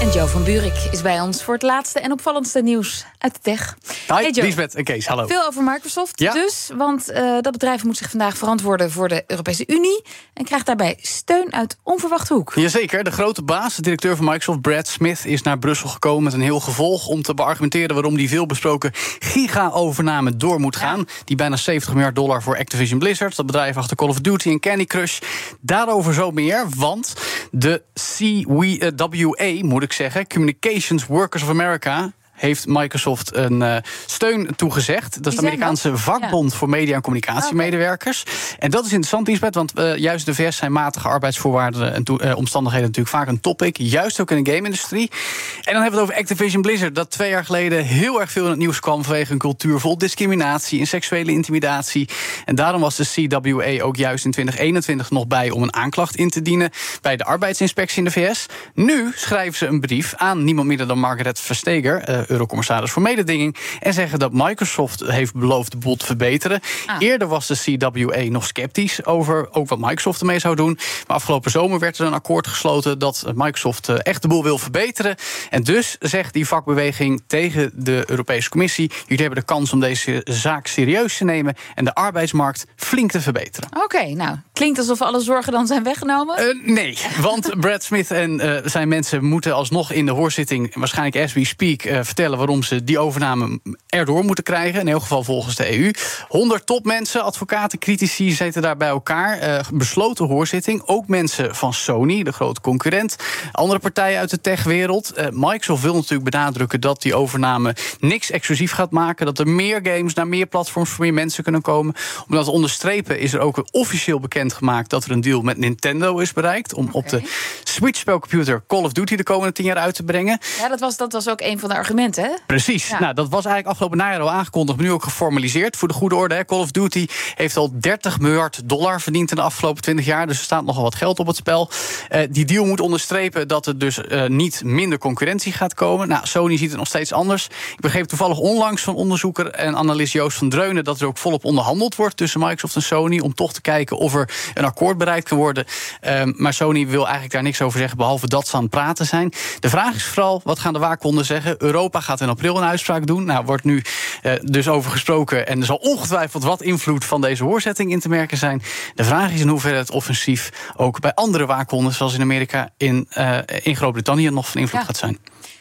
En Joe van Buurik is bij ons voor het laatste en opvallendste nieuws uit de tech. Hi, Hey. Lisbeth en Kees, hallo. Veel over Microsoft Ja. dus, want eh, dat bedrijf moet zich vandaag verantwoorden voor de Europese Unie en krijgt daarbij steun uit onverwachte hoek. Jazeker, de grote baas, de directeur van Microsoft, Brad Smith, is naar Brussel gekomen met een heel gevolg om te beargumenteren waarom die veelbesproken giga-overname door moet gaan. Die bijna 70 miljard dollar voor Activision Blizzard, dat bedrijf achter Call of Duty en Candy Crush. Daarover zo meer, want de CWA, moet ik zeggen, Communications Workers of America. Heeft Microsoft een eh, steun toegezegd? Dat is de Amerikaanse vakbond voor media- en communicatiemedewerkers. En dat is interessant, Lisbeth, want eh, juist de VS zijn matige arbeidsvoorwaarden en eh, omstandigheden natuurlijk vaak een topic. Juist ook in de game-industrie. En dan hebben we het over Activision Blizzard, dat twee jaar geleden heel erg veel in het nieuws kwam vanwege een cultuur vol discriminatie en seksuele intimidatie. En daarom was de CWA ook juist in 2021 nog bij om een aanklacht in te dienen bij de arbeidsinspectie in de VS. Nu schrijven ze een brief aan niemand minder dan Margaret Versteger, eurocommissaris voor mededinging, en zeggen dat Microsoft heeft beloofd de boel te verbeteren. Ah. Eerder was de CWA nog sceptisch over ook wat Microsoft ermee zou doen. Maar afgelopen zomer werd er een akkoord gesloten dat Microsoft eh, echt de boel wil verbeteren. En dus zegt die vakbeweging tegen de Europese Commissie: jullie hebben de kans om deze zaak serieus te nemen en de arbeidsmarkt flink te verbeteren. Oké, nou, klinkt alsof alle zorgen dan zijn weggenomen. Eh, nee, want Brad Smith en eh, zijn mensen moeten alsnog in de hoorzitting, waarschijnlijk as we speak, eh, vertellen waarom ze die overname erdoor moeten krijgen. In elk geval volgens de EU. 100 topmensen, advocaten, critici zitten daar bij elkaar. Besloten hoorzitting. Ook mensen van Sony, de grote concurrent. Andere partijen uit de techwereld. Microsoft wil natuurlijk benadrukken dat die overname niks exclusief gaat maken. Dat er meer games naar meer platforms voor meer mensen kunnen komen. Om dat te onderstrepen is er ook officieel bekendgemaakt dat er een deal met Nintendo is bereikt. Om op de Switch-spelcomputer Call of Duty de komende 10 jaar uit te brengen. Ja, dat was, dat was ook een van de argumenten, hè? Precies. Ja. Nou, dat was eigenlijk afgelopen najaar al aangekondigd, maar nu ook geformaliseerd. Voor de goede orde, hè. Call of Duty heeft al 30 miljard dollar verdiend in de afgelopen 20 jaar. Dus er staat nogal wat geld op het spel. Eh, die deal moet onderstrepen dat er dus eh, niet minder concurrentie gaat komen. Nou, Sony ziet het nog steeds anders. Ik begreep toevallig onlangs van onderzoeker en analist Joost van Dreunen dat er ook volop onderhandeld wordt tussen Microsoft en Sony. Om toch te kijken of er een akkoord bereikt kan worden. Ehm, maar Sony wil eigenlijk daar niks over zeggen, behalve dat ze aan het praten zijn. De vraag is vooral, wat gaan de waakhonden zeggen? Europa gaat in april een uitspraak doen. Nou, wordt nu eh, dus over gesproken. En er zal ongetwijfeld wat invloed van deze hoorzetting in te merken zijn. De vraag is in hoeverre het offensief ook bij andere waakhonden, zoals in Amerika, in, eh, in Groot-Brittannië, nog van invloed Ja. gaat zijn.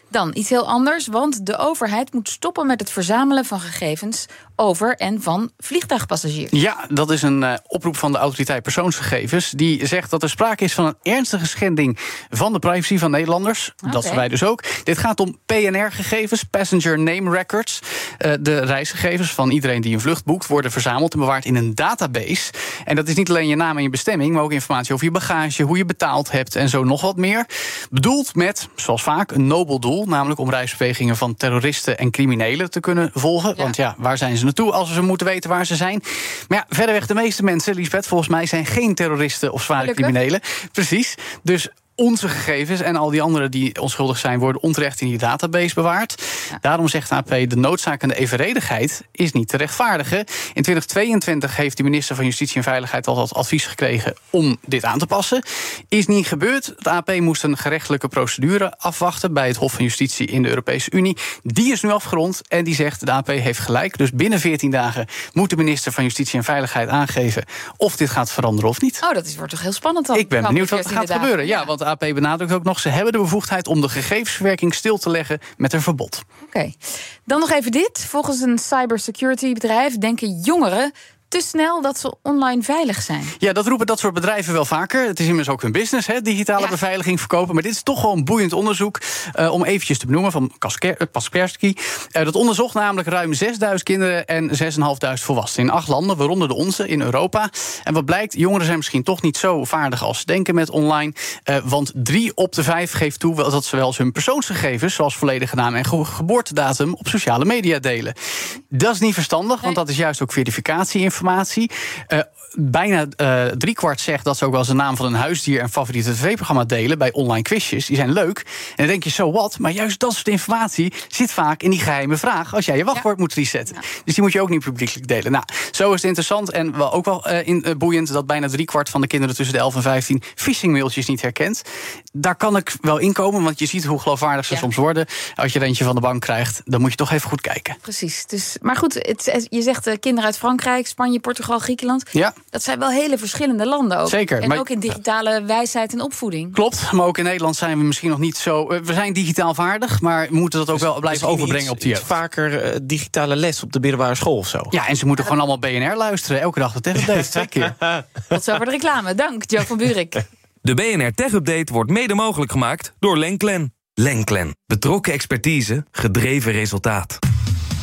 Dan iets heel anders, want de overheid moet stoppen met het verzamelen van gegevens over en van vliegtuigpassagiers. Ja, dat is een eh, oproep van de autoriteit persoonsgegevens. Die zegt dat er sprake is van een ernstige schending van de privacy van Nederlanders. Dat zijn wij dus ook. Dit gaat om PNR-gegevens, Passenger Name Records. Eh, de reisgegevens van iedereen die een vlucht boekt worden verzameld en bewaard in een database. En dat is niet alleen je naam en je bestemming, maar ook informatie over je bagage, hoe je betaald hebt en zo nog wat meer. Bedoeld met, zoals vaak, een nobel doel, namelijk om reisbewegingen van terroristen en criminelen te kunnen volgen. Ja. Want ja, waar zijn ze naartoe als we ze moeten weten waar ze zijn? Maar ja, verderweg de meeste mensen, Lisbeth, volgens mij zijn geen terroristen of zware Gelukkig. criminelen. Precies. Dus onze gegevens en al die anderen die onschuldig zijn, worden onterecht in die database bewaard. Daarom zegt AP de noodzaak en de evenredigheid is niet te rechtvaardigen. In 2022 heeft de minister van Justitie en Veiligheid al het advies gekregen om dit aan te passen. Is niet gebeurd. Het AP moest een gerechtelijke procedure afwachten bij het Hof van Justitie in de Europese Unie. Die is nu afgerond en die zegt de AP heeft gelijk. Dus binnen 14 dagen moet de minister van Justitie en Veiligheid aangeven of dit gaat veranderen of niet. Oh, dat is, wordt toch heel spannend dan? Ik ben benieuwd wat er 14e gaat dagen. gebeuren. Ja, want de AP benadrukt ook nog... ze hebben de bevoegdheid om de gegevensverwerking stil te leggen met een verbod. Oké. Dan nog even dit. Volgens een cybersecurity bedrijf denken jongeren te snel dat ze online veilig zijn. Ja, dat roepen dat soort bedrijven wel vaker. Het is immers ook hun business, hè, digitale Ja. beveiliging verkopen. Maar dit is toch gewoon boeiend onderzoek. eh, om eventjes te benoemen van Kasker- eh, Kaspersky. Eh, dat onderzocht namelijk ruim 6000 kinderen en 6500 volwassenen in acht landen, waaronder de onze in Europa. En wat blijkt, jongeren zijn misschien toch niet zo vaardig als ze denken met online. Want drie op de vijf geeft toe dat ze wel eens hun persoonsgegevens, zoals volledige naam en ge- geboortedatum, op sociale media delen. Dat is niet verstandig, want dat is juist ook verificatieinformatie. Eh, bijna eh driekwart zegt dat ze ook wel eens de naam van een huisdier en favoriete tv-programma delen bij online quizjes. Die zijn leuk. En dan denk je, zo wat? Maar juist dat soort informatie zit vaak in die geheime vraag als jij je wachtwoord moet resetten. Dus die moet je ook niet publiekelijk delen. Nou, zo is het interessant en wel ook wel eh, in, boeiend dat bijna driekwart van de kinderen tussen de 11 en 15 phishing-mailtjes niet herkent. Daar kan ik wel inkomen, want je ziet hoe geloofwaardig ze Ja. soms worden. Als je er eentje van de bank krijgt, dan moet je toch even goed kijken. Precies. Dus, maar goed, het, je zegt kinderen uit Frankrijk, Spanje, Portugal, Griekenland. Ja. Dat zijn wel hele verschillende landen ook. Zeker, En maar- ook in digitale wijsheid en opvoeding. Klopt, maar ook in Nederland zijn we misschien nog niet zo. eh, We zijn digitaal vaardig, maar we moeten dat ook wel blijven Misschien overbrengen iets- op jeugd. vaker eh, digitale les op de middelbare school of zo. Ja, en ze moeten gewoon allemaal BNR luisteren. Elke dag de tech update, twee keer. Tot zover de reclame. Dank, Joe van Buurik. De BNR Tech Update wordt mede mogelijk gemaakt door Lenklen. Lenklen. Betrokken expertise, gedreven resultaat.